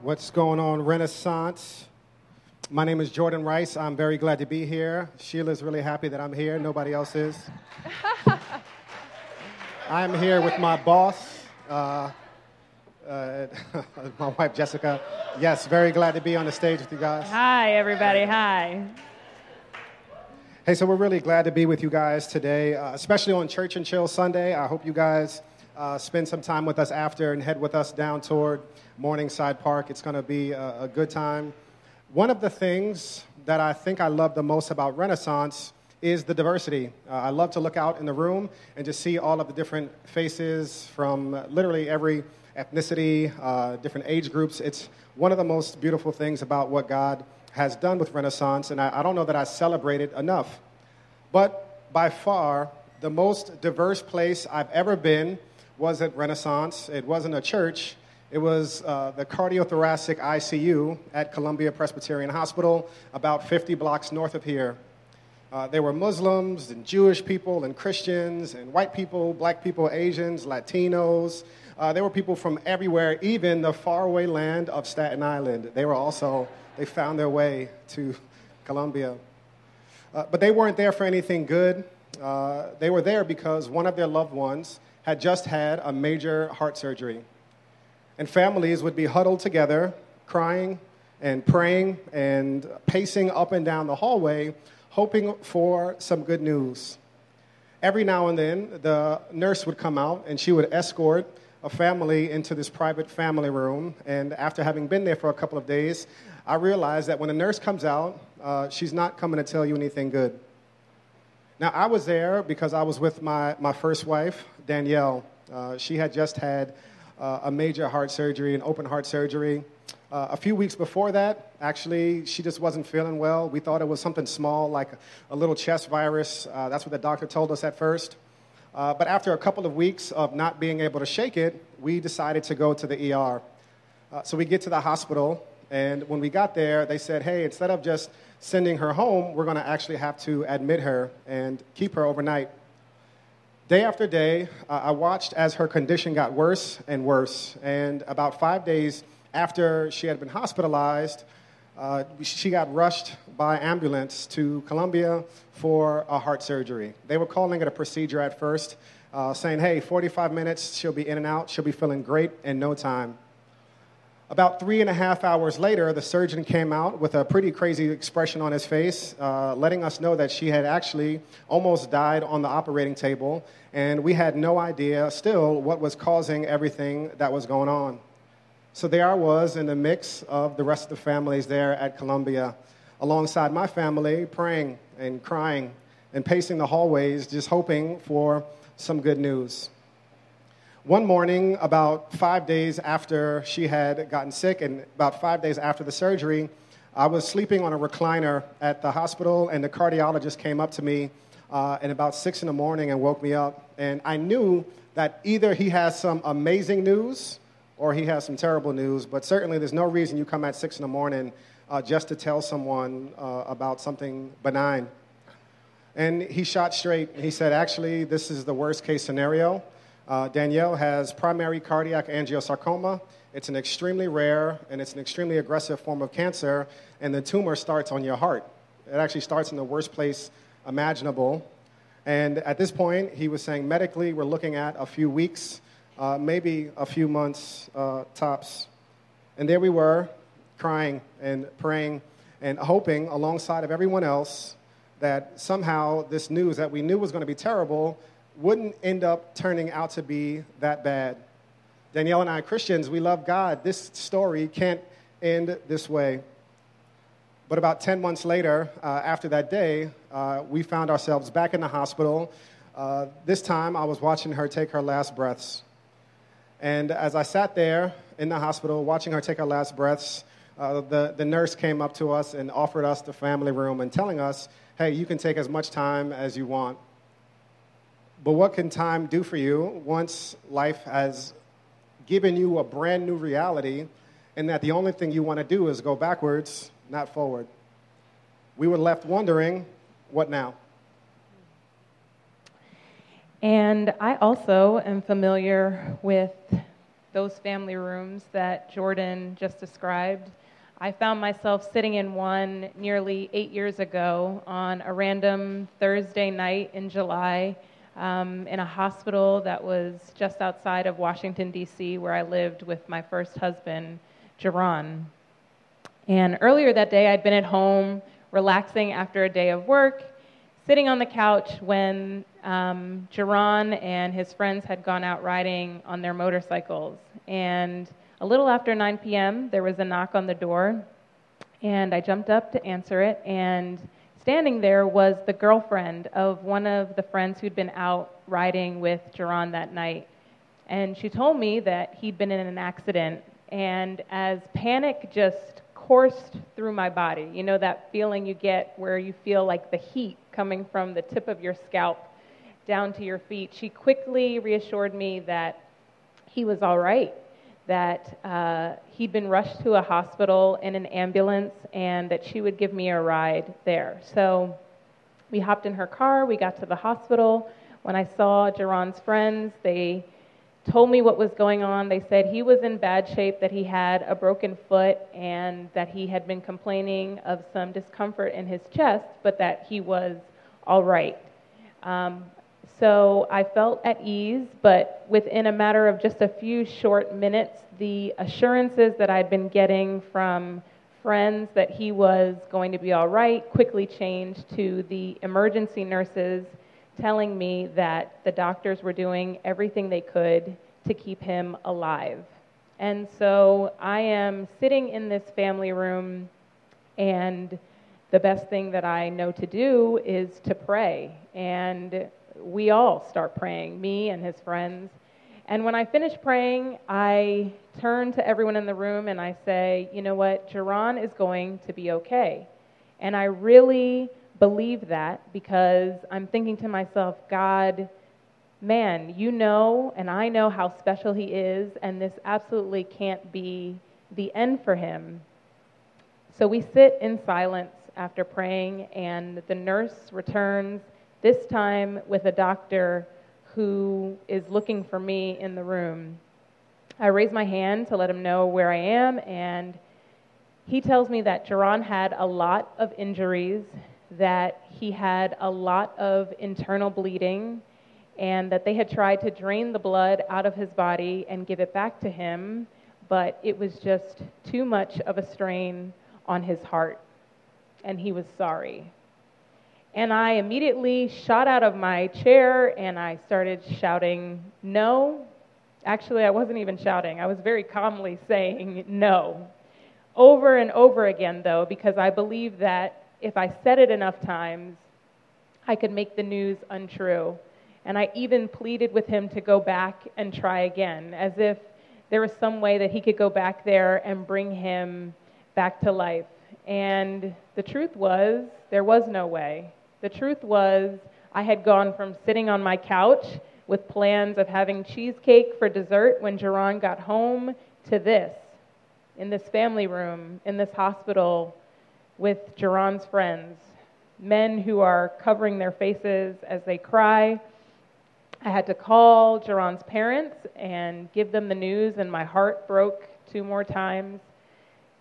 What's going on, Renaissance? My name is Jordan Rice. I'm very glad to be here. Sheila's really happy that I'm here. Nobody else is. I'm here with my boss, uh, uh, my wife Jessica. Yes, very glad to be on the stage with you guys. Hi, everybody. Hi. Hey, so we're really glad to be with you guys today, uh, especially on Church and Chill Sunday. I hope you guys uh, spend some time with us after and head with us down toward Morningside Park. It's going to be a, a good time. One of the things that I think I love the most about Renaissance is the diversity. Uh, I love to look out in the room and just see all of the different faces from literally every ethnicity, uh, different age groups. It's one of the most beautiful things about what God has done with Renaissance, and I, I don't know that I celebrate it enough. But by far, the most diverse place I've ever been was at Renaissance. It wasn't a church, it was uh, the cardiothoracic ICU at Columbia Presbyterian Hospital, about 50 blocks north of here. Uh, there were Muslims and Jewish people and Christians and white people, black people, Asians, Latinos. Uh, there were people from everywhere, even the faraway land of Staten Island. They were also, they found their way to Columbia. Uh, but they weren't there for anything good. Uh, they were there because one of their loved ones had just had a major heart surgery. And families would be huddled together, crying and praying and pacing up and down the hallway, hoping for some good news. Every now and then, the nurse would come out and she would escort a family into this private family room. And after having been there for a couple of days, I realized that when a nurse comes out, uh, she's not coming to tell you anything good. Now, I was there because I was with my, my first wife, Danielle. Uh, she had just had uh, a major heart surgery, an open heart surgery. Uh, a few weeks before that, actually, she just wasn't feeling well. We thought it was something small, like a, little chest virus. Uh, that's what the doctor told us at first. Uh, but after a couple of weeks of not being able to shake it, we decided to go to the ER. So we get to the hospital, and when we got there, they said, hey, instead of just sending her home, we're going to actually have to admit her and keep her overnight. Day after day, uh, I watched as her condition got worse and worse. And about five days after she had been hospitalized, uh, she got rushed by ambulance to Columbia for a heart surgery. They were calling it a procedure at first, uh, saying, hey, 45 minutes, she'll be in and out, she'll be feeling great in no time. About three and a half hours later, the surgeon came out with a pretty crazy expression on his face, uh, letting us know that she had actually almost died on the operating table, and we had no idea still what was causing everything that was going on. So there I was in the mix of the rest of the families there at Columbia, alongside my family, praying and crying and pacing the hallways, just hoping for some good news. One morning, about five days after she had gotten sick, and about five days after the surgery, I was sleeping on a recliner at the hospital, and the cardiologist came up to me uh, at about six in the morning and woke me up. And I knew that either he has some amazing news or he has some terrible news, but certainly there's no reason you come at six in the morning uh, just to tell someone uh, about something benign. And he shot straight. He said, Actually, this is the worst case scenario. Uh, Danielle has primary cardiac angiosarcoma. It's an extremely rare and it's an extremely aggressive form of cancer, and the tumor starts on your heart. It actually starts in the worst place imaginable. And at this point, he was saying medically, we're looking at a few weeks, uh, maybe a few months uh, tops. And there we were, crying and praying and hoping alongside of everyone else that somehow this news that we knew was going to be terrible wouldn't end up turning out to be that bad. Danielle and I, are Christians, we love God. This story can't end this way. But about 10 months later, uh, after that day, uh, we found ourselves back in the hospital. Uh, this time, I was watching her take her last breaths. And as I sat there in the hospital watching her take her last breaths, uh, the, the nurse came up to us and offered us the family room and telling us, hey, you can take as much time as you want. But what can time do for you once life has given you a brand new reality and that the only thing you want to do is go backwards, not forward? We were left wondering, what now? And I also am familiar with those family rooms that Jordan just described. I found myself sitting in one nearly eight years ago on a random Thursday night in July um, in a hospital that was just outside of Washington, D.C., where I lived with my first husband, Jerron. And earlier that day, I'd been at home relaxing after a day of work, sitting on the couch when um, Jerron and his friends had gone out riding on their motorcycles. And a little after 9 p.m., there was a knock on the door, and I jumped up to answer it. And standing there was the girlfriend of one of the friends who'd been out riding with Jerron that night. And she told me that he'd been in an accident. And as panic just coursed through my body, you know, that feeling you get where you feel like the heat coming from the tip of your scalp down to your feet, she quickly reassured me that he was all right that uh, he'd been rushed to a hospital in an ambulance and that she would give me a ride there. So we hopped in her car, we got to the hospital. When I saw Jerron's friends, they told me what was going on. They said he was in bad shape, that he had a broken foot, and that he had been complaining of some discomfort in his chest, but that he was all right. Um, so I felt at ease, but within a matter of just a few short minutes, the assurances that I'd been getting from friends that he was going to be all right quickly changed to the emergency nurses telling me that the doctors were doing everything they could to keep him alive. And so I am sitting in this family room, and the best thing that I know to do is to pray. And we all start praying, me and his friends. And when I finish praying, I turn to everyone in the room and I say, you know what, Jerron is going to be okay. And I really believe that because I'm thinking to myself, God, man, you know, and I know how special he is, and this absolutely can't be the end for him. So we sit in silence after praying, and the nurse returns this time with a doctor who is looking for me in the room. I raise my hand to let him know where I am, and he tells me that Jerron had a lot of injuries, that he had a lot of internal bleeding, and that they had tried to drain the blood out of his body and give it back to him, but it was just too much of a strain on his heart, and he was sorry. And I immediately shot out of my chair and I started shouting, No. Actually, I wasn't even shouting, I was very calmly saying no. Over and over again, though, because I believe that if I said it enough times, I could make the news untrue. And I even pleaded with him to go back and try again, as if there was some way that he could go back there and bring him back to life. And the truth was, there was no way. The truth was, I had gone from sitting on my couch with plans of having cheesecake for dessert when Jerron got home to this, in this family room, in this hospital with Jerron's friends, men who are covering their faces as they cry. I had to call Jerron's parents and give them the news, and my heart broke two more times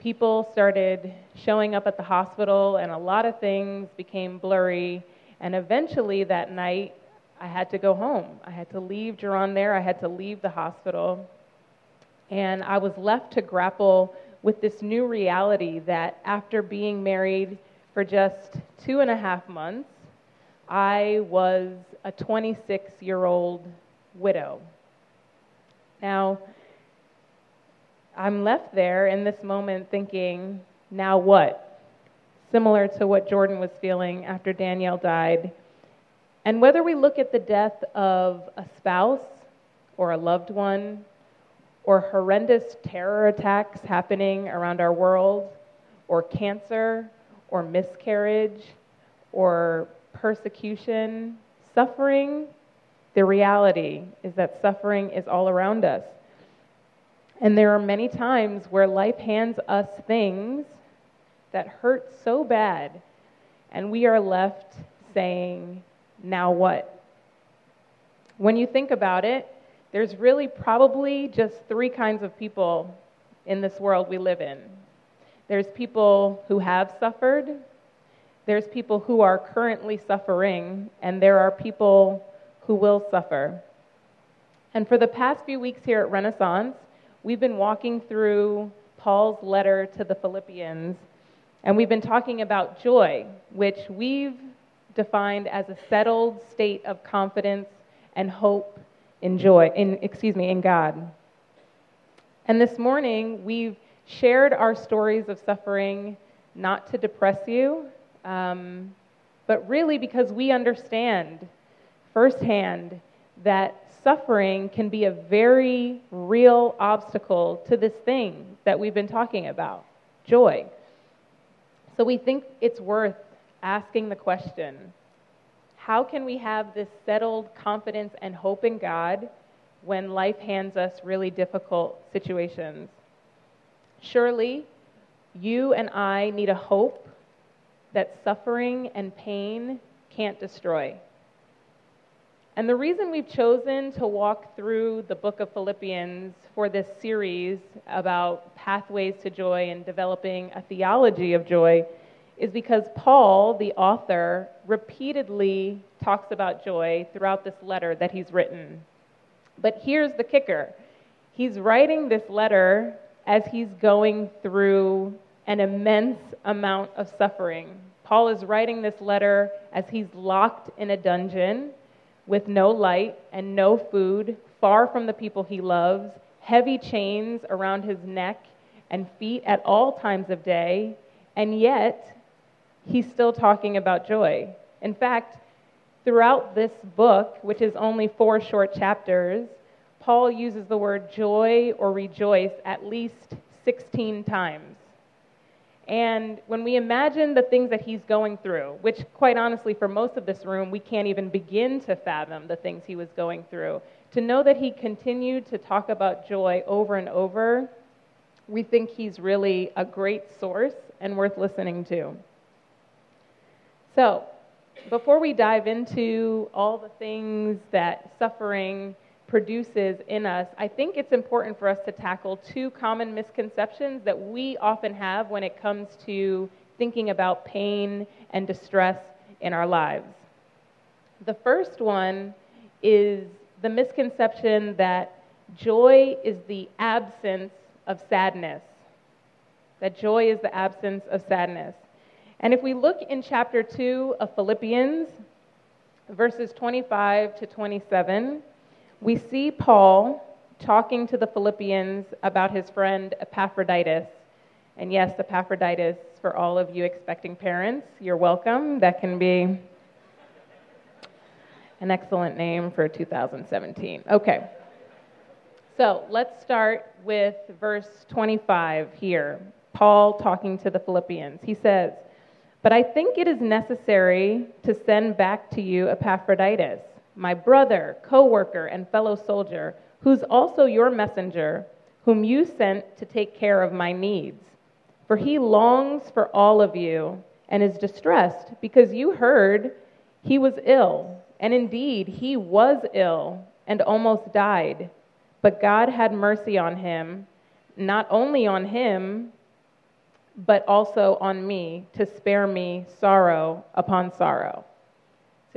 people started showing up at the hospital, and a lot of things became blurry. And eventually that night, I had to go home. I had to leave Jerron there, I had to leave the hospital. And I was left to grapple with this new reality that after being married for just two and a half months, I was a 26 year old widow. Now, I'm left there in this moment thinking, now what? Similar to what Jordan was feeling after Danielle died. And whether we look at the death of a spouse or a loved one, or horrendous terror attacks happening around our world, or cancer, or miscarriage, or persecution, suffering, the reality is that suffering is all around us. And there are many times where life hands us things that hurt so bad, and we are left saying, Now what? When you think about it, there's really probably just three kinds of people in this world we live in there's people who have suffered, there's people who are currently suffering, and there are people who will suffer. And for the past few weeks here at Renaissance, we've been walking through Paul's letter to the Philippians, and we've been talking about joy, which we've defined as a settled state of confidence and hope in joy, in, excuse me, in God. And this morning, we've shared our stories of suffering not to depress you, um, but really because we understand firsthand that suffering can be a very real obstacle to this thing that we've been talking about joy. So we think it's worth asking the question how can we have this settled confidence and hope in God when life hands us really difficult situations? Surely, you and I need a hope that suffering and pain can't destroy. And the reason we've chosen to walk through the book of Philippians for this series about pathways to joy and developing a theology of joy is because Paul, the author, repeatedly talks about joy throughout this letter that he's written. But here's the kicker he's writing this letter as he's going through an immense amount of suffering. Paul is writing this letter as he's locked in a dungeon with no light and no food, far from the people he loves, heavy chains around his neck and feet at all times of day, and yet he's still talking about joy. In fact, throughout this book, which is only four short chapters, Paul uses the word joy or rejoice at least 16 times. And when we imagine the things that he's going through, which, quite honestly, for most of this room, we can't even begin to fathom the things he was going through, to know that he continued to talk about joy over and over, we think he's really a great source and worth listening to. So, before we dive into all the things that suffering produces in us, I think it's important for us to tackle two common misconceptions that we often have when it comes to thinking about pain and distress in our lives. The first one is the misconception that joy is the absence of sadness. That joy is the absence of sadness. And if we look in chapter 2 of Philippians, verses 25 to 27, we see Paul talking to the Philippians about his friend Epaphroditus. And yes, Epaphroditus, for all of you expecting parents, you're welcome. That can be an excellent name for 2017. Okay. So let's start with verse 25 here. Paul talking to the Philippians. He says, but I think it is necessary to send back to you Epaphroditus, my brother, co worker, and fellow soldier, who's also your messenger, whom you sent to take care of my needs. For he longs for all of you and is distressed because you heard he was ill. And indeed, he was ill and almost died. But God had mercy on him, not only on him, but also on me to spare me sorrow upon sorrow.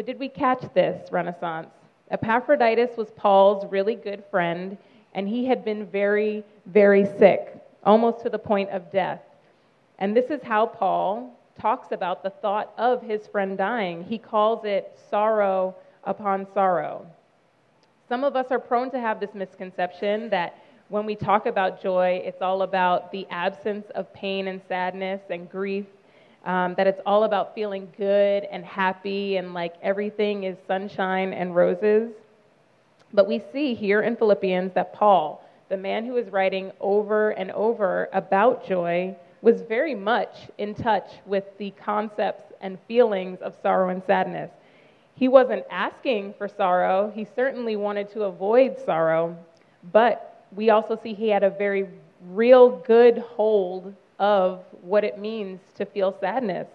So, did we catch this, Renaissance? Epaphroditus was Paul's really good friend, and he had been very, very sick, almost to the point of death. And this is how Paul talks about the thought of his friend dying. He calls it sorrow upon sorrow. Some of us are prone to have this misconception that when we talk about joy, it's all about the absence of pain and sadness and grief, um, that it's all about feeling good and happy and like everything is sunshine and roses. But we see here in Philippians that Paul, the man who is writing over and over about joy, was very much in touch with the concepts and feelings of sorrow and sadness. He wasn't asking for sorrow, he certainly wanted to avoid sorrow, but we also see he had a very real good hold of what it means to feel sadness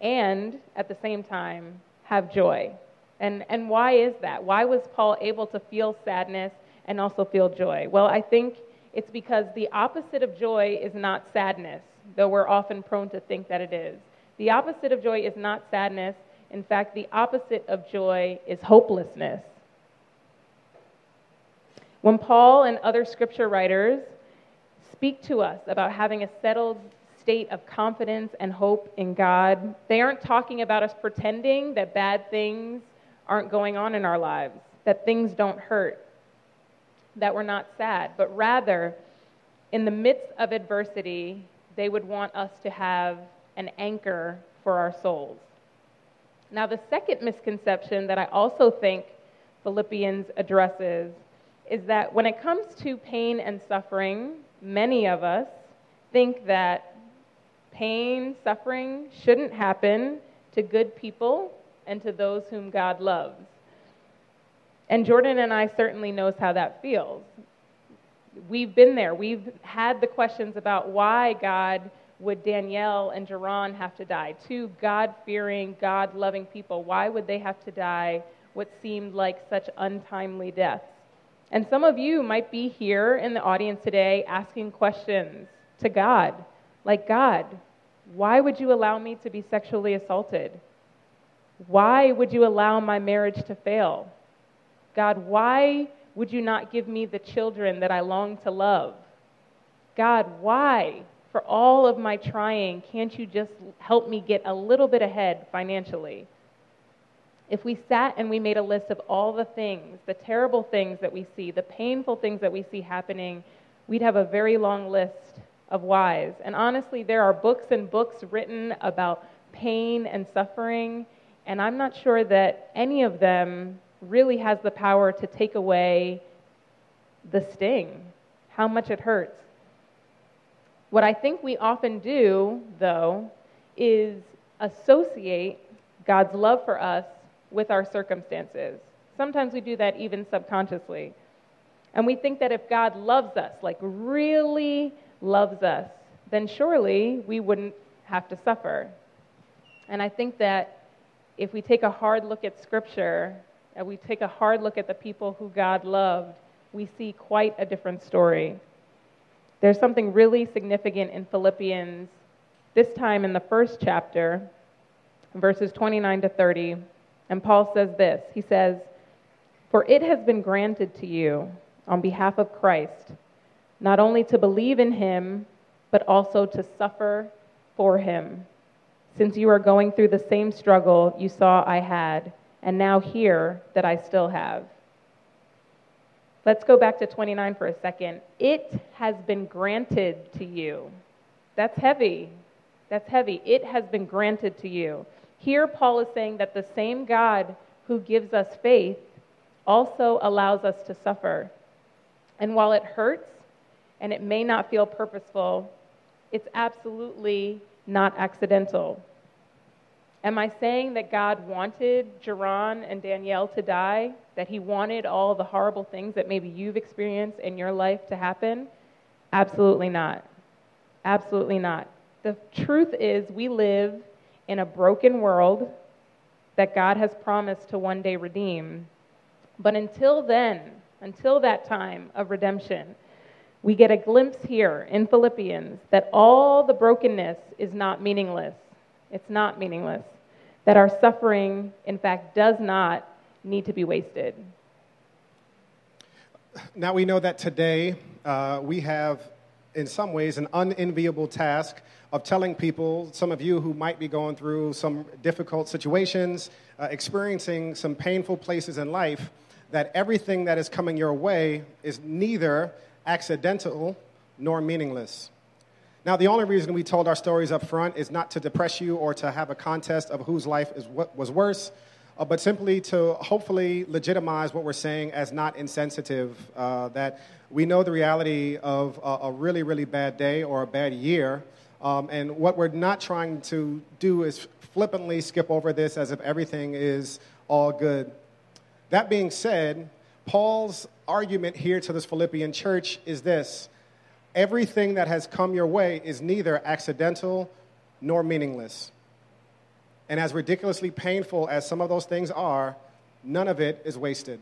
and at the same time have joy. And, and why is that? Why was Paul able to feel sadness and also feel joy? Well, I think it's because the opposite of joy is not sadness, though we're often prone to think that it is. The opposite of joy is not sadness. In fact, the opposite of joy is hopelessness. When Paul and other scripture writers speak to us about having a settled state of confidence and hope in God, they aren't talking about us pretending that bad things aren't going on in our lives, that things don't hurt, that we're not sad, but rather, in the midst of adversity, they would want us to have an anchor for our souls. Now, the second misconception that I also think Philippians addresses is that when it comes to pain and suffering, many of us think that pain, suffering shouldn't happen to good people and to those whom God loves. And Jordan and I certainly knows how that feels. We've been there. We've had the questions about why God would Danielle and Jerron have to die? Two God fearing, God loving people. Why would they have to die what seemed like such untimely deaths? And some of you might be here in the audience today asking questions to God, like, God, why would you allow me to be sexually assaulted? Why would you allow my marriage to fail? God, why would you not give me the children that I long to love? God, why, for all of my trying, can't you just help me get a little bit ahead financially? If we sat and we made a list of all the things, the terrible things that we see, the painful things that we see happening, we'd have a very long list of whys. And honestly, there are books and books written about pain and suffering, and I'm not sure that any of them really has the power to take away the sting, how much it hurts. What I think we often do, though, is associate God's love for us with our circumstances. Sometimes we do that even subconsciously. And we think that if God loves us, like really loves us, then surely we wouldn't have to suffer. And I think that if we take a hard look at Scripture and we take a hard look at the people who God loved, we see quite a different story. There's something really significant in Philippians, this time in the first chapter, verses 29 to 30. And Paul says this He says, For it has been granted to you on behalf of Christ, not only to believe in him, but also to suffer for him, since you are going through the same struggle you saw I had, and now hear that I still have. Let's go back to 29 for a second. It has been granted to you. That's heavy. That's heavy. It has been granted to you. Here, Paul is saying that the same God who gives us faith also allows us to suffer. And while it hurts and it may not feel purposeful, it's absolutely not accidental. Am I saying that God wanted Jerron and Danielle to die? That he wanted all the horrible things that maybe you've experienced in your life to happen? Absolutely not. Absolutely not. The truth is, we live in a broken world that God has promised to one day redeem. But until then, until that time of redemption, we get a glimpse here in Philippians that all the brokenness is not meaningless. It's not meaningless. That our suffering, in fact, does not need to be wasted. Now we know that today uh, we have, in some ways, an unenviable task of telling people, some of you who might be going through some difficult situations, uh, experiencing some painful places in life, that everything that is coming your way is neither accidental nor meaningless. Now, the only reason we told our stories up front is not to depress you or to have a contest of whose life is what was worse, uh, but simply to hopefully legitimize what we're saying as not insensitive. Uh, that we know the reality of a, a really, really bad day or a bad year, um, and what we're not trying to do is flippantly skip over this as if everything is all good. That being said, Paul's argument here to this Philippian church is this everything that has come your way is neither accidental nor meaningless. And as ridiculously painful as some of those things are, none of it is wasted.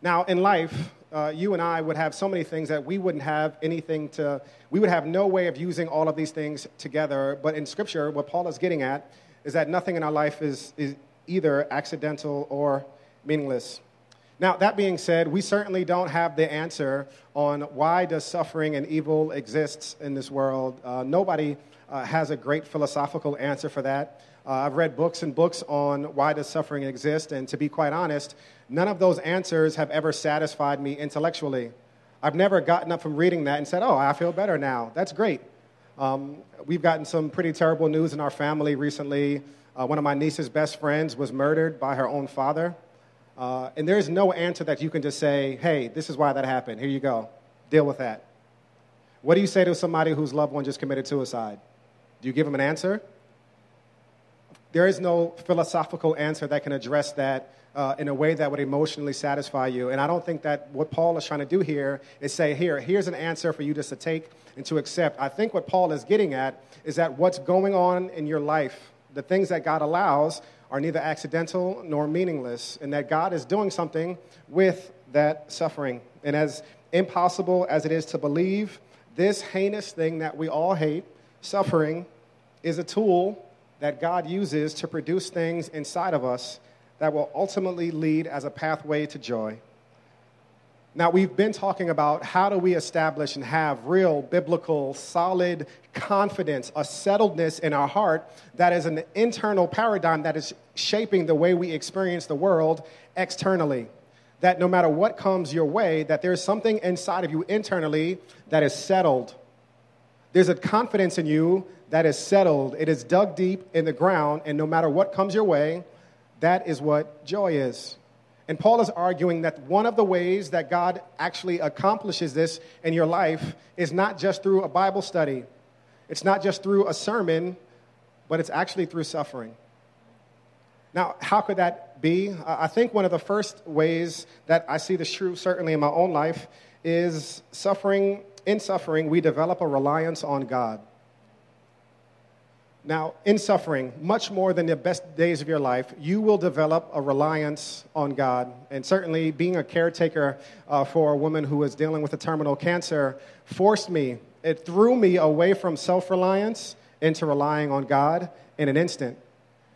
Now, in life, uh, you and I would have so many things that we wouldn't have anything to, we would have no way of using all of these things together. But in Scripture, what Paul is getting at is that nothing in our life is, is either accidental or meaningless. Now, that being said, we certainly don't have the answer on why does suffering and evil exists in this world. Uh, nobody uh, has a great philosophical answer for that. Uh, I've read books and books on why does suffering exist, and to be quite honest, none of those answers have ever satisfied me intellectually. I've never gotten up from reading that and said, "Oh, I feel better now." That's great. Um, we've gotten some pretty terrible news in our family recently. Uh, one of my niece's best friends was murdered by her own father. Uh, and there's no answer that you can just say, hey, this is why that happened. Here you go. Deal with that. What do you say to somebody whose loved one just committed suicide? Do you give them an answer? There is no philosophical answer that can address that uh, in a way that would emotionally satisfy you. And I don't think that what Paul is trying to do here is say, here, here's an answer for you just to take and to accept. I think what Paul is getting at is that what's going on in your life, the things that God allows, are neither accidental nor meaningless, and that God is doing something with that suffering. And as impossible as it is to believe, this heinous thing that we all hate, suffering, is a tool that God uses to produce things inside of us that will ultimately lead as a pathway to joy. Now, we've been talking about how do we establish and have real, biblical, solid confidence, a settledness in our heart that is an internal paradigm that is shaping the way we experience the world externally. That no matter what comes your way, that there's something inside of you internally that is settled. There's a confidence in you that is settled. It is dug deep in the ground, and no matter what comes your way, that is what joy is. And Paul is arguing that one of the ways that God actually accomplishes this in your life is not just through a Bible study, it's not just through a sermon, but it's actually through suffering. Now, how could that be? I think one of the first ways that I see this true, certainly in my own life, is suffering. In suffering, we develop a reliance on God. Now, in suffering, much more than the best days of your life, you will develop a reliance on God. And certainly, being a caretaker uh, for a woman who was dealing with a terminal cancer forced me, it threw me away from self reliance into relying on God in an instant.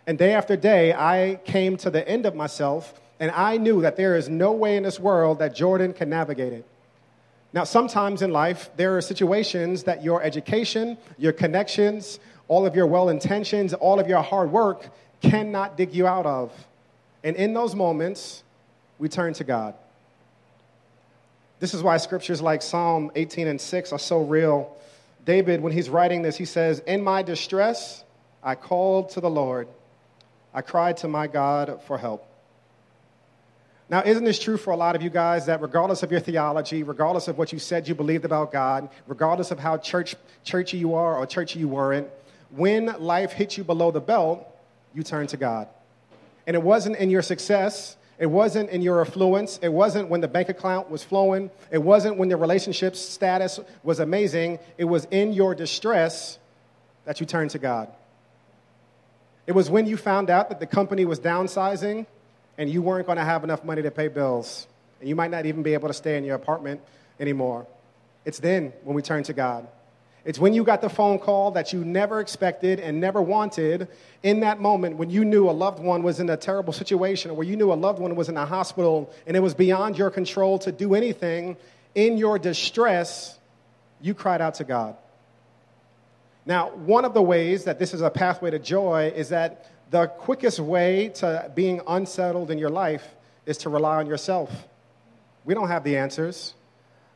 And day after day, I came to the end of myself, and I knew that there is no way in this world that Jordan can navigate it. Now, sometimes in life, there are situations that your education, your connections, all of your well intentions, all of your hard work cannot dig you out of. And in those moments, we turn to God. This is why scriptures like Psalm 18 and 6 are so real. David, when he's writing this, he says, In my distress, I called to the Lord. I cried to my God for help. Now, isn't this true for a lot of you guys that regardless of your theology, regardless of what you said you believed about God, regardless of how church, churchy you are or churchy you weren't, when life hits you below the belt, you turn to God. And it wasn't in your success, it wasn't in your affluence, it wasn't when the bank account was flowing, it wasn't when the relationship status was amazing, it was in your distress that you turned to God. It was when you found out that the company was downsizing and you weren't going to have enough money to pay bills, and you might not even be able to stay in your apartment anymore. It's then when we turn to God. It's when you got the phone call that you never expected and never wanted in that moment when you knew a loved one was in a terrible situation or where you knew a loved one was in a hospital and it was beyond your control to do anything. In your distress, you cried out to God. Now, one of the ways that this is a pathway to joy is that the quickest way to being unsettled in your life is to rely on yourself. We don't have the answers,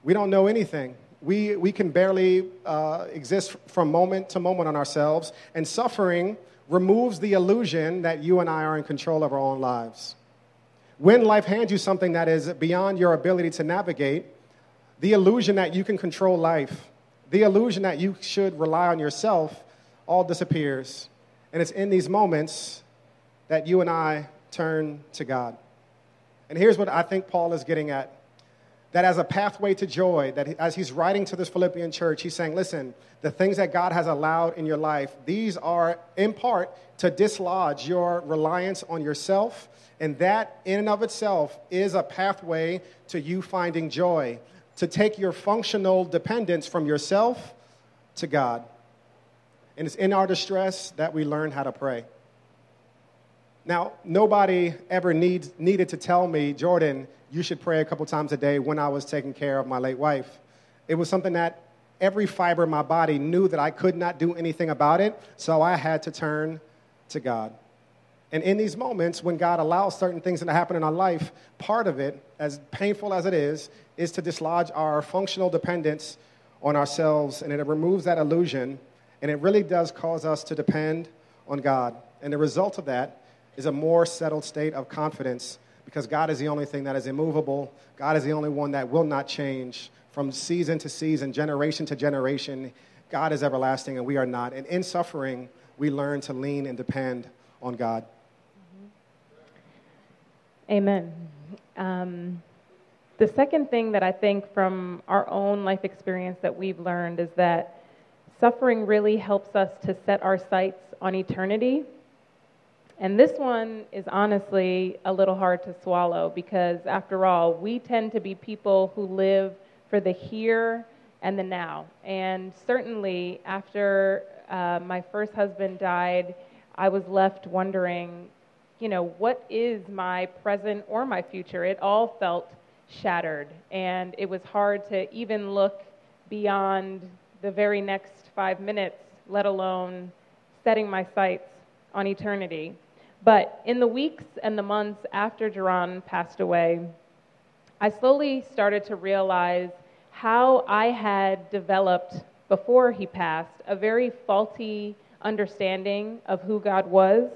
we don't know anything we, we can barely uh, exist from moment to moment on ourselves, and suffering removes the illusion that you and I are in control of our own lives. When life hands you something that is beyond your ability to navigate, the illusion that you can control life, the illusion that you should rely on yourself, all disappears. And it's in these moments that you and I turn to God. And here's what I think Paul is getting at that as a pathway to joy, that as he's writing to this Philippian church, he's saying, listen, the things that God has allowed in your life, these are in part to dislodge your reliance on yourself. And that, in and of itself, is a pathway to you finding joy, to take your functional dependence from yourself to God. And it's in our distress that we learn how to pray. Now, nobody ever needed to tell me, Jordan, you should pray a couple times a day when I was taking care of my late wife. It was something that every fiber of my body knew that I could not do anything about it, so I had to turn to God. And in these moments, when God allows certain things to happen in our life, part of it, as painful as it is, is to dislodge our functional dependence on ourselves, and it removes that illusion, and it really does cause us to depend on God. And the result of that is a more settled state of confidence because God is the only thing that is immovable. God is the only one that will not change from season to season, generation to generation. God is everlasting and we are not. And in suffering, we learn to lean and depend on God. Amen. Um, the second thing that I think from our own life experience that we've learned is that suffering really helps us to set our sights on eternity and this one is honestly a little hard to swallow because, after all, we tend to be people who live for the here and the now. And certainly, after uh, my first husband died, I was left wondering, you know, what is my present or my future? It all felt shattered, and it was hard to even look beyond the very next five minutes, let alone setting my sights on eternity. But in the weeks and the months after Jerron passed away, I slowly started to realize how I had developed, before he passed, a very faulty understanding of who God was,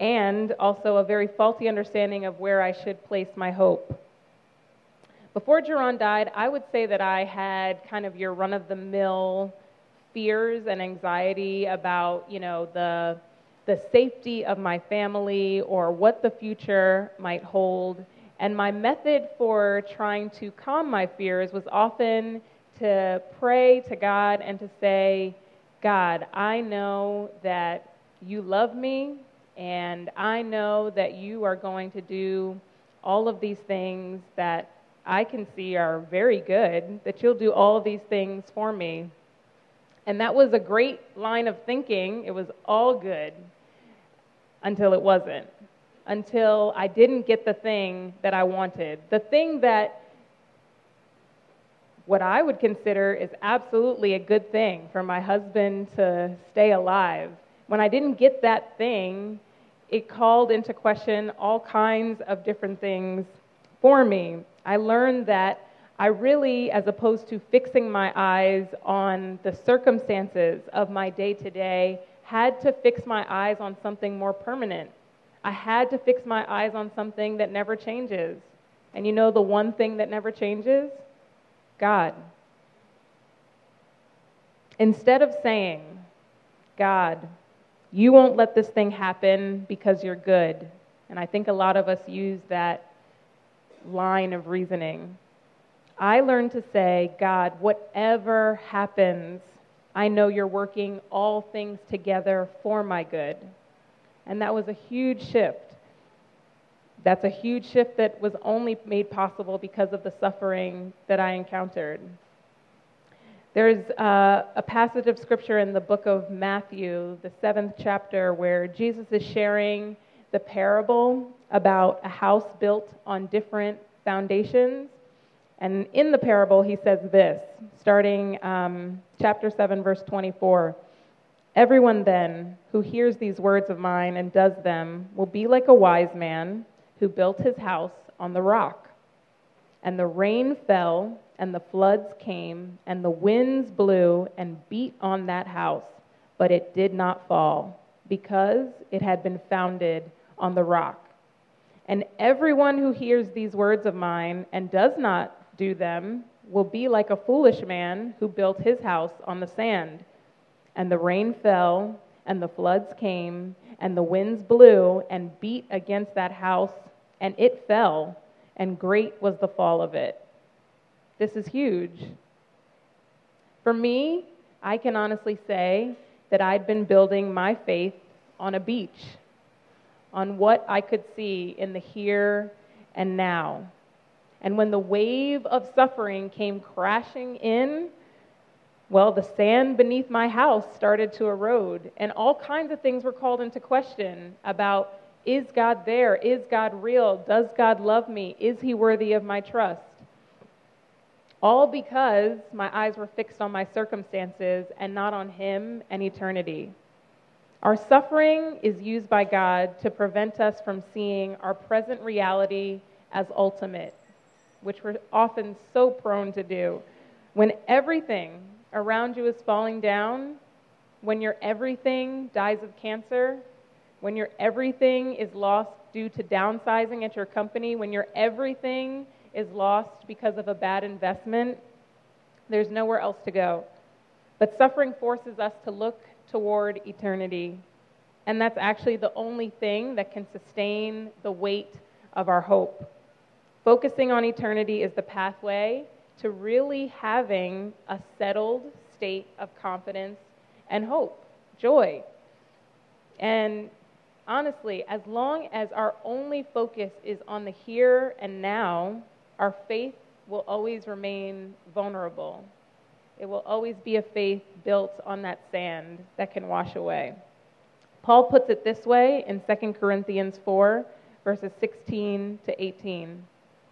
and also a very faulty understanding of where I should place my hope. Before Jerron died, I would say that I had kind of your run of the mill fears and anxiety about, you know, the the safety of my family or what the future might hold. And my method for trying to calm my fears was often to pray to God and to say, God, I know that you love me, and I know that you are going to do all of these things that I can see are very good, that you'll do all of these things for me. And that was a great line of thinking. It was all good until it wasn't, until I didn't get the thing that I wanted. The thing that what I would consider is absolutely a good thing for my husband to stay alive. When I didn't get that thing, it called into question all kinds of different things for me. I learned that I really, as opposed to fixing my eyes on the circumstances of my day to day, had to fix my eyes on something more permanent. I had to fix my eyes on something that never changes. And you know the one thing that never changes? God. Instead of saying, God, you won't let this thing happen because you're good. And I think a lot of us use that line of reasoning. I learned to say, God, whatever happens, I know you're working all things together for my good. And that was a huge shift. That's a huge shift that was only made possible because of the suffering that I encountered. There's uh, a passage of scripture in the book of Matthew, the seventh chapter, where Jesus is sharing the parable about a house built on different foundations. And in the parable, he says this, starting um, chapter 7, verse 24. Everyone then who hears these words of mine and does them will be like a wise man who built his house on the rock. And the rain fell, and the floods came, and the winds blew and beat on that house, but it did not fall, because it had been founded on the rock. And everyone who hears these words of mine and does not do them will be like a foolish man who built his house on the sand. And the rain fell, and the floods came, and the winds blew and beat against that house, and it fell, and great was the fall of it. This is huge. For me, I can honestly say that I'd been building my faith on a beach, on what I could see in the here and now. And when the wave of suffering came crashing in, well, the sand beneath my house started to erode, and all kinds of things were called into question about is God there? Is God real? Does God love me? Is he worthy of my trust? All because my eyes were fixed on my circumstances and not on him and eternity. Our suffering is used by God to prevent us from seeing our present reality as ultimate, which we're often so prone to do. When everything around you is falling down, when your everything dies of cancer, when your everything is lost due to downsizing at your company, when your everything is lost because of a bad investment, there's nowhere else to go. But suffering forces us to look toward eternity. And that's actually the only thing that can sustain the weight of our hope. Focusing on eternity is the pathway to really having a settled state of confidence and hope, joy. And honestly, as long as our only focus is on the here and now, our faith will always remain vulnerable. It will always be a faith built on that sand that can wash away. Paul puts it this way in 2 Corinthians 4, verses 16 to 18.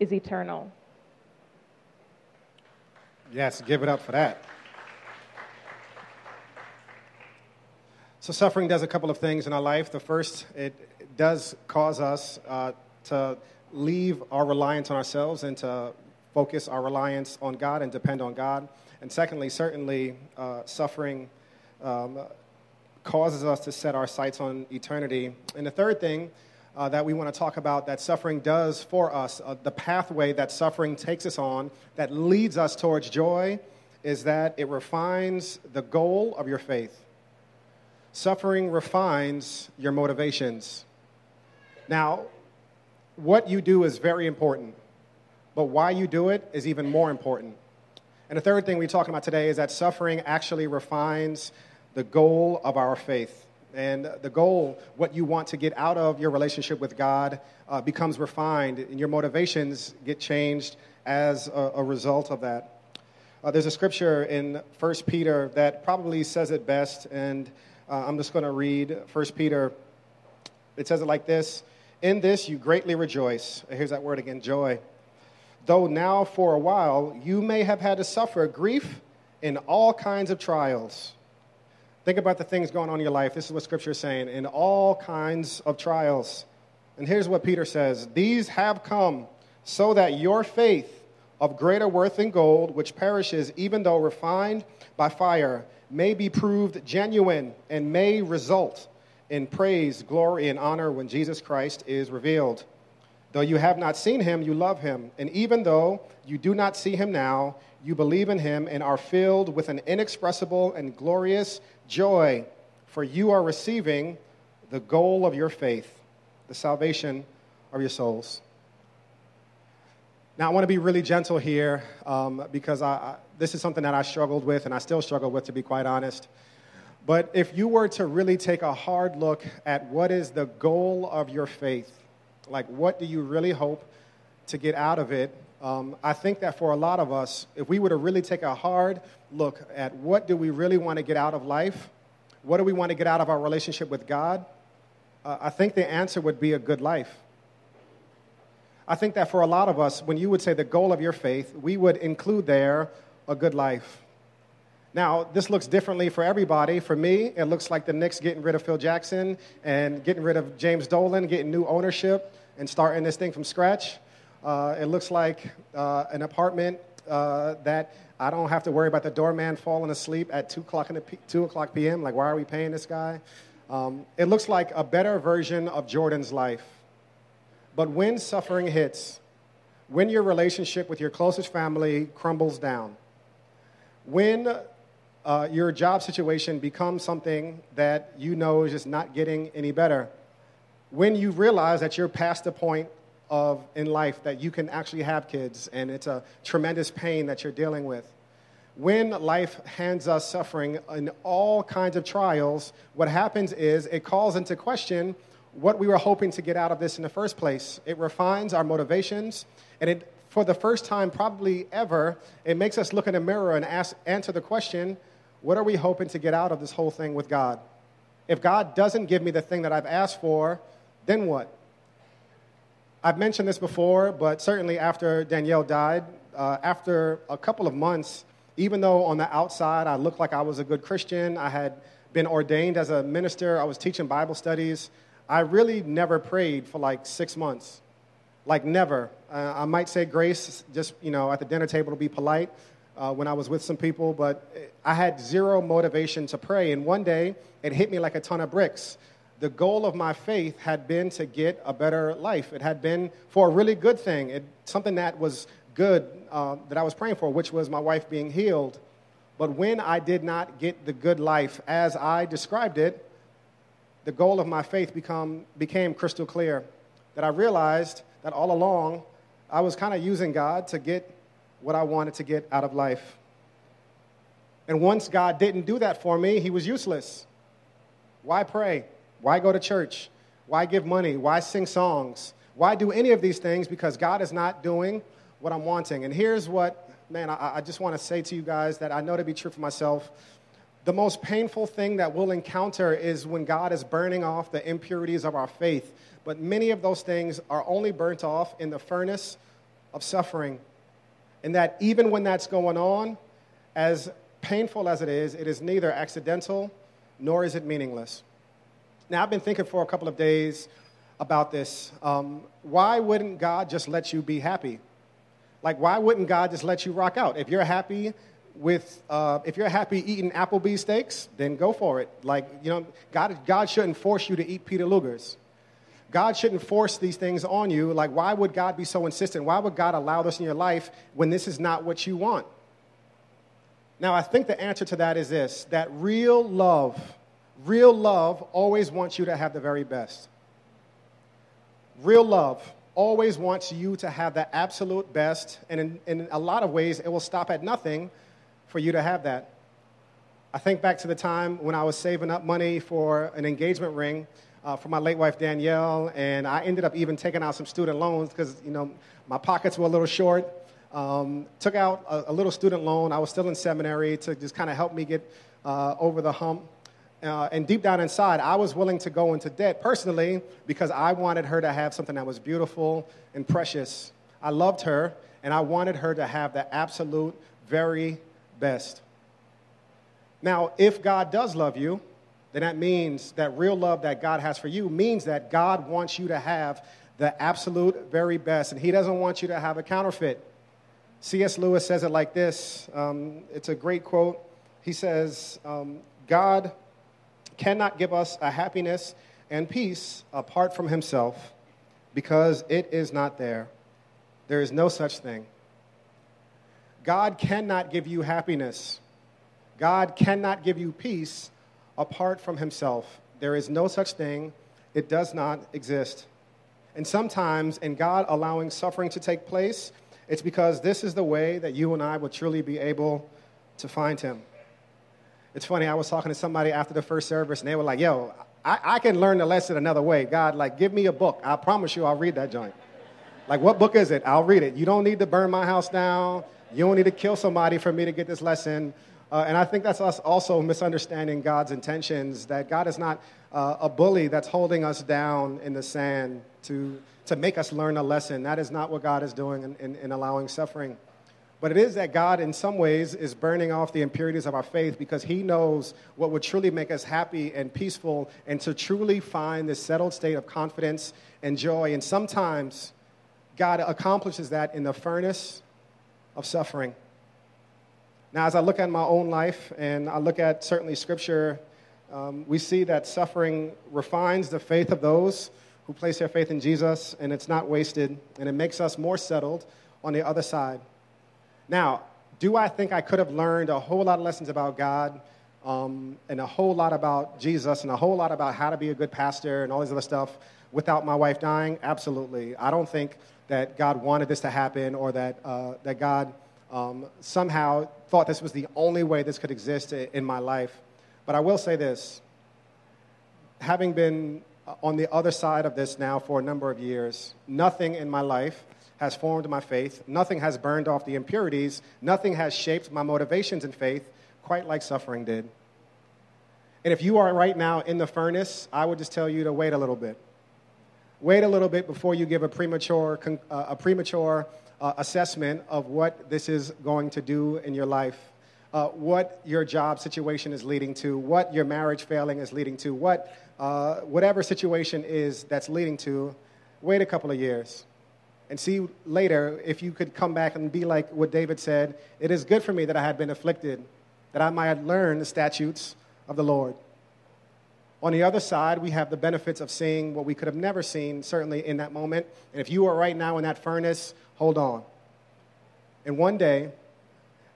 is eternal. Yes, give it up for that. So, suffering does a couple of things in our life. The first, it does cause us uh, to leave our reliance on ourselves and to focus our reliance on God and depend on God. And secondly, certainly, uh, suffering um, causes us to set our sights on eternity. And the third thing uh, that we want to talk about that suffering does for us, uh, the pathway that suffering takes us on that leads us towards joy, is that it refines the goal of your faith. Suffering refines your motivations. Now, what you do is very important, but why you do it is even more important. And the third thing we're talking about today is that suffering actually refines the goal of our faith. And the goal, what you want to get out of your relationship with God, uh, becomes refined, and your motivations get changed as a, a result of that. Uh, there's a scripture in 1 Peter that probably says it best, and uh, I'm just going to read 1 Peter. It says it like this In this you greatly rejoice. Here's that word again joy. Though now for a while you may have had to suffer grief in all kinds of trials Think about the things going on in your life. This is what Scripture is saying in all kinds of trials. And here's what Peter says These have come so that your faith, of greater worth than gold, which perishes even though refined by fire, may be proved genuine and may result in praise, glory, and honor when Jesus Christ is revealed. Though you have not seen him, you love him. And even though you do not see him now, you believe in him and are filled with an inexpressible and glorious joy, for you are receiving the goal of your faith, the salvation of your souls. Now, I want to be really gentle here um, because I, I, this is something that I struggled with and I still struggle with, to be quite honest. But if you were to really take a hard look at what is the goal of your faith, like what do you really hope to get out of it, um, I think that for a lot of us, if we were to really take a hard look at what do we really want to get out of life, what do we want to get out of our relationship with God, uh, I think the answer would be a good life. I think that for a lot of us, when you would say the goal of your faith, we would include there a good life. Now, this looks differently for everybody. For me, it looks like the Knicks getting rid of Phil Jackson and getting rid of James Dolan, getting new ownership, and starting this thing from scratch. Uh, it looks like uh, an apartment uh, that I don't have to worry about the doorman falling asleep at 2 o'clock, in the p- 2 o'clock p.m. Like, why are we paying this guy? Um, it looks like a better version of Jordan's life. But when suffering hits, when your relationship with your closest family crumbles down, when uh, your job situation becomes something that you know is just not getting any better, when you realize that you're past the point of in life that you can actually have kids and it's a tremendous pain that you're dealing with. When life hands us suffering in all kinds of trials, what happens is it calls into question what we were hoping to get out of this in the first place. It refines our motivations, and it, for the first time, probably ever, it makes us look in the mirror and ask, answer the question what are we hoping to get out of this whole thing with God? If God doesn't give me the thing that I've asked for, then what? I've mentioned this before, but certainly after Danielle died, uh, after a couple of months, even though on the outside I looked like I was a good Christian, I had been ordained as a minister, I was teaching Bible studies, I really never prayed for like six months. Like, never. Uh, I might say grace just, you know, at the dinner table to be polite uh, when I was with some people, but I had zero motivation to pray. And one day, it hit me like a ton of bricks the goal of my faith had been to get a better life. It had been for a really good thing, it, something that was good uh, that I was praying for, which was my wife being healed. But when I did not get the good life as I described it, the goal of my faith become, became crystal clear. That I realized that all along I was kind of using God to get what I wanted to get out of life. And once God didn't do that for me, He was useless. Why pray? Why go to church? Why give money? Why sing songs? Why do any of these things? Because God is not doing what I'm wanting. And here's what, man, I, I just want to say to you guys that I know to be true for myself. The most painful thing that we'll encounter is when God is burning off the impurities of our faith. But many of those things are only burnt off in the furnace of suffering. And that even when that's going on, as painful as it is, it is neither accidental nor is it meaningless. Now, I've been thinking for a couple of days about this. Um, why wouldn't God just let you be happy? Like, why wouldn't God just let you rock out? If you're happy with, uh, if you're happy eating Applebee's steaks, then go for it. Like, you know, God, God shouldn't force you to eat Peter Luger's. God shouldn't force these things on you. Like, why would God be so insistent? Why would God allow this in your life when this is not what you want? Now, I think the answer to that is this that real love Real love always wants you to have the very best. Real love always wants you to have the absolute best, and in, in a lot of ways, it will stop at nothing for you to have that. I think back to the time when I was saving up money for an engagement ring uh, for my late wife Danielle, and I ended up even taking out some student loans because you know my pockets were a little short. Um, took out a, a, little student loan. I was still in seminary to just kind of help me get uh, over the hump. Uh, and deep down inside, I was willing to go into debt personally because I wanted her to have something that was beautiful and precious. I loved her, and I wanted her to have the absolute very best. Now, if God does love you, then that means that real love that God has for you means that God wants you to have the absolute very best, and He doesn't want you to have a counterfeit. C.S. Lewis says it like this um, it's a great quote. He says, um, God cannot give us a happiness and peace apart from himself because it is not there. There is no such thing. God cannot give you happiness. God cannot give you peace apart from himself. There is no such thing. It does not exist. And sometimes, in God allowing suffering to take place, it's because this is the way that you and I will truly be able to find him. It's funny, I was talking to somebody after the first service, and they were like, yo, I, I can learn the lesson another way. God, like, give me a book. I promise you I'll read that joint. Like, what book is it? I'll read it. You don't need to burn my house down. You don't need to kill somebody for me to get this lesson. Uh, and I think that's us also misunderstanding God's intentions, that God is not uh, a bully that's holding us down in the sand to, to make us learn a lesson. That is not what God is doing in, in, in allowing suffering. But it is that God, in some ways, is burning off the impurities of our faith because He knows what would truly make us happy and peaceful and to truly find this settled state of confidence and joy. And sometimes God accomplishes that in the furnace of suffering. Now, as I look at my own life and I look at certainly scripture, um, we see that suffering refines the faith of those who place their faith in Jesus, and it's not wasted, and it makes us more settled on the other side. Now, do I think I could have learned a whole lot of lessons about God um, and a whole lot about Jesus and a whole lot about how to be a good pastor and all this other stuff without my wife dying? Absolutely. I don't think that God wanted this to happen or that, uh, that God um, somehow thought this was the only way this could exist in my life. But I will say this having been on the other side of this now for a number of years, nothing in my life has formed my faith, nothing has burned off the impurities, nothing has shaped my motivations in faith quite like suffering did. And if you are right now in the furnace, I would just tell you to wait a little bit. Wait a little bit before you give a premature, uh, a premature uh, assessment of what this is going to do in your life, uh, what your job situation is leading to, what your marriage failing is leading to, what uh, whatever situation is that's leading to. Wait a couple of years and see later if you could come back and be like what David said It is good for me that I had been afflicted, that I might learn the statutes of the Lord. On the other side, we have the benefits of seeing what we could have never seen, certainly in that moment. And if you are right now in that furnace, hold on. And one day,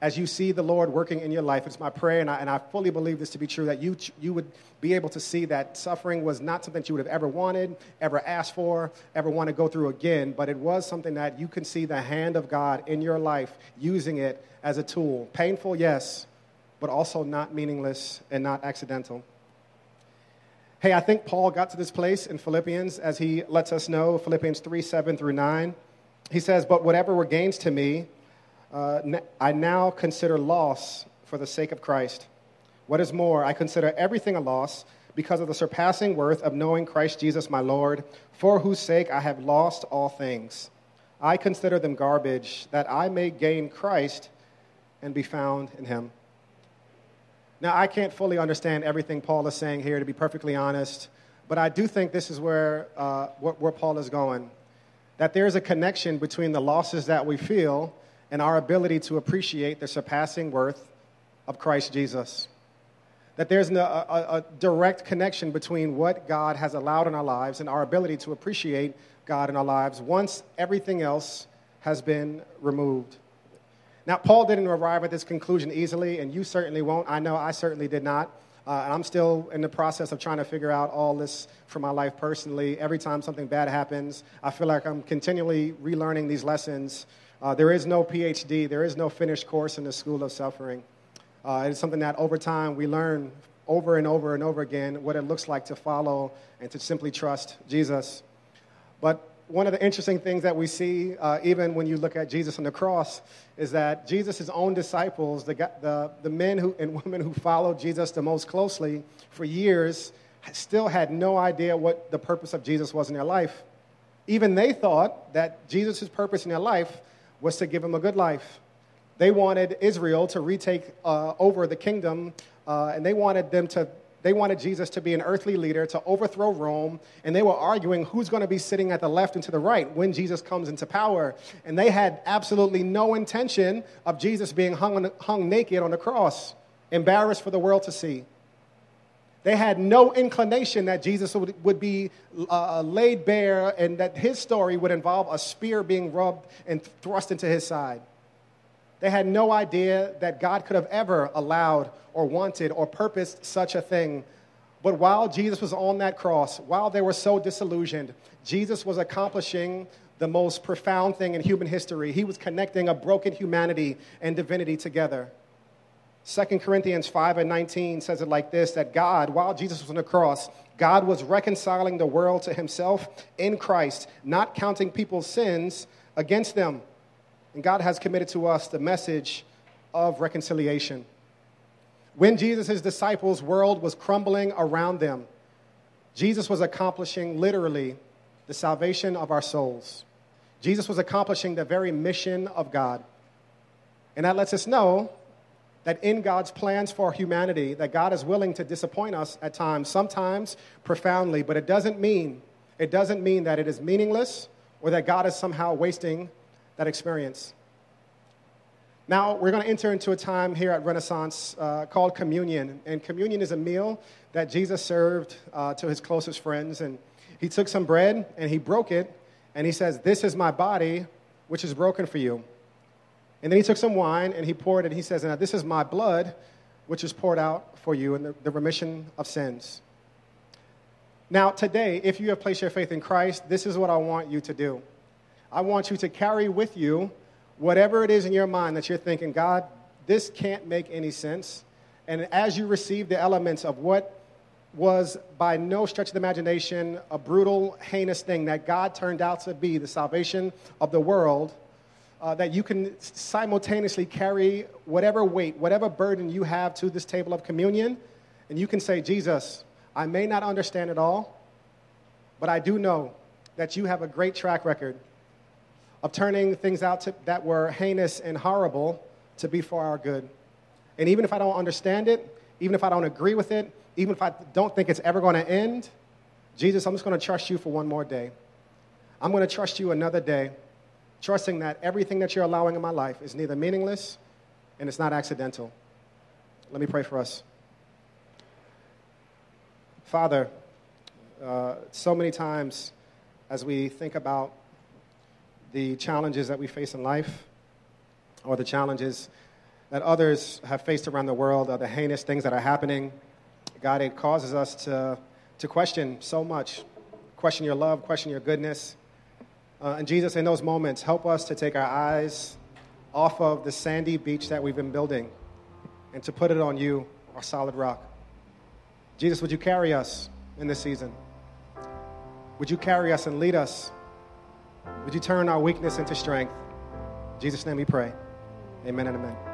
as you see the Lord working in your life, it's my prayer, and I, and I fully believe this to be true, that you, you would be able to see that suffering was not something that you would have ever wanted, ever asked for, ever want to go through again, but it was something that you can see the hand of God in your life using it as a tool. Painful, yes, but also not meaningless and not accidental. Hey, I think Paul got to this place in Philippians as he lets us know, Philippians 3 7 through 9. He says, But whatever were gains to me, uh, I now consider loss for the sake of Christ. What is more, I consider everything a loss because of the surpassing worth of knowing Christ Jesus my Lord, for whose sake I have lost all things. I consider them garbage, that I may gain Christ and be found in him now, I can't fully understand everything Paul is saying here, to be perfectly honest, but I do think this is where, uh, where Paul is going. That there's a connection between the losses that we feel and our ability to appreciate the surpassing worth of Christ Jesus. That there's a, a, a direct connection between what God has allowed in our lives and our ability to appreciate God in our lives once everything else has been removed. Now, Paul didn't arrive at this conclusion easily, and you certainly won't. I know I certainly did not. Uh, and I'm still in the process of trying to figure out all this for my life personally. Every time something bad happens, I feel like I'm continually relearning these lessons. Uh, there is no PhD, there is no finished course in the school of suffering. Uh, it's something that over time we learn over and over and over again what it looks like to follow and to simply trust Jesus. But one of the interesting things that we see, uh, even when you look at Jesus on the cross, is that Jesus' own disciples, the, the, the men who, and women who followed Jesus the most closely for years, still had no idea what the purpose of Jesus was in their life. Even they thought that Jesus' purpose in their life was to give them a good life. They wanted Israel to retake uh, over the kingdom, uh, and they wanted them to they wanted Jesus to be an earthly leader, to overthrow Rome, and they were arguing who's going to be sitting at the left and to the right when Jesus comes into power. And they had absolutely no intention of Jesus being hung, hung naked on the cross, embarrassed for the world to see. They had no inclination that Jesus would, would be uh, laid bare and that his story would involve a spear being rubbed and thrust into his side. They had no idea that God could have ever allowed or wanted or purposed such a thing. But while Jesus was on that cross, while they were so disillusioned, Jesus was accomplishing the most profound thing in human history. He was connecting a broken humanity and divinity together. 2 Corinthians 5 and 19 says it like this that God, while Jesus was on the cross, God was reconciling the world to himself in Christ, not counting people's sins against them. And God has committed to us the message of reconciliation. When Jesus' disciples' world was crumbling around them, Jesus was accomplishing literally the salvation of our souls. Jesus was accomplishing the very mission of God. And that lets us know that in God's plans for humanity, that God is willing to disappoint us at times, sometimes profoundly, but it doesn't mean it doesn't mean that it is meaningless or that God is somehow wasting that experience. Now, we're going to enter into a time here at Renaissance uh, called communion. And communion is a meal that Jesus served uh, to his closest friends. And he took some bread and he broke it. And he says, This is my body, which is broken for you. And then he took some wine and he poured it. And He says, Now, this is my blood, which is poured out for you in the, the remission of sins. Now, today, if you have placed your faith in Christ, this is what I want you to do. I want you to carry with you whatever it is in your mind that you're thinking, God, this can't make any sense. And as you receive the elements of what was by no stretch of the imagination a brutal, heinous thing that God turned out to be the salvation of the world, uh, that you can simultaneously carry whatever weight, whatever burden you have to this table of communion, and you can say, Jesus, I may not understand it all, but I do know that you have a great track record of turning things out to, that were heinous and horrible to be for our good. And even if I don't understand it, even if I don't agree with it, even if I don't think it's ever going to end, Jesus, I'm just going to trust you for one more day. I'm going to trust you another day, trusting that everything that you're allowing in my life is neither meaningless and it's not accidental. Let me pray for us. Father, uh, so many times as we think about the challenges that we face in life or the challenges that others have faced around the world or the heinous things that are happening, God, it causes us to, to question so much. Question your love, question your goodness. Uh, and Jesus, in those moments, help us to take our eyes off of the sandy beach that we've been building and to put it on you, our solid rock. Jesus, would you carry us in this season? Would you carry us and lead us would you turn our weakness into strength? In Jesus' name we pray. Amen and amen.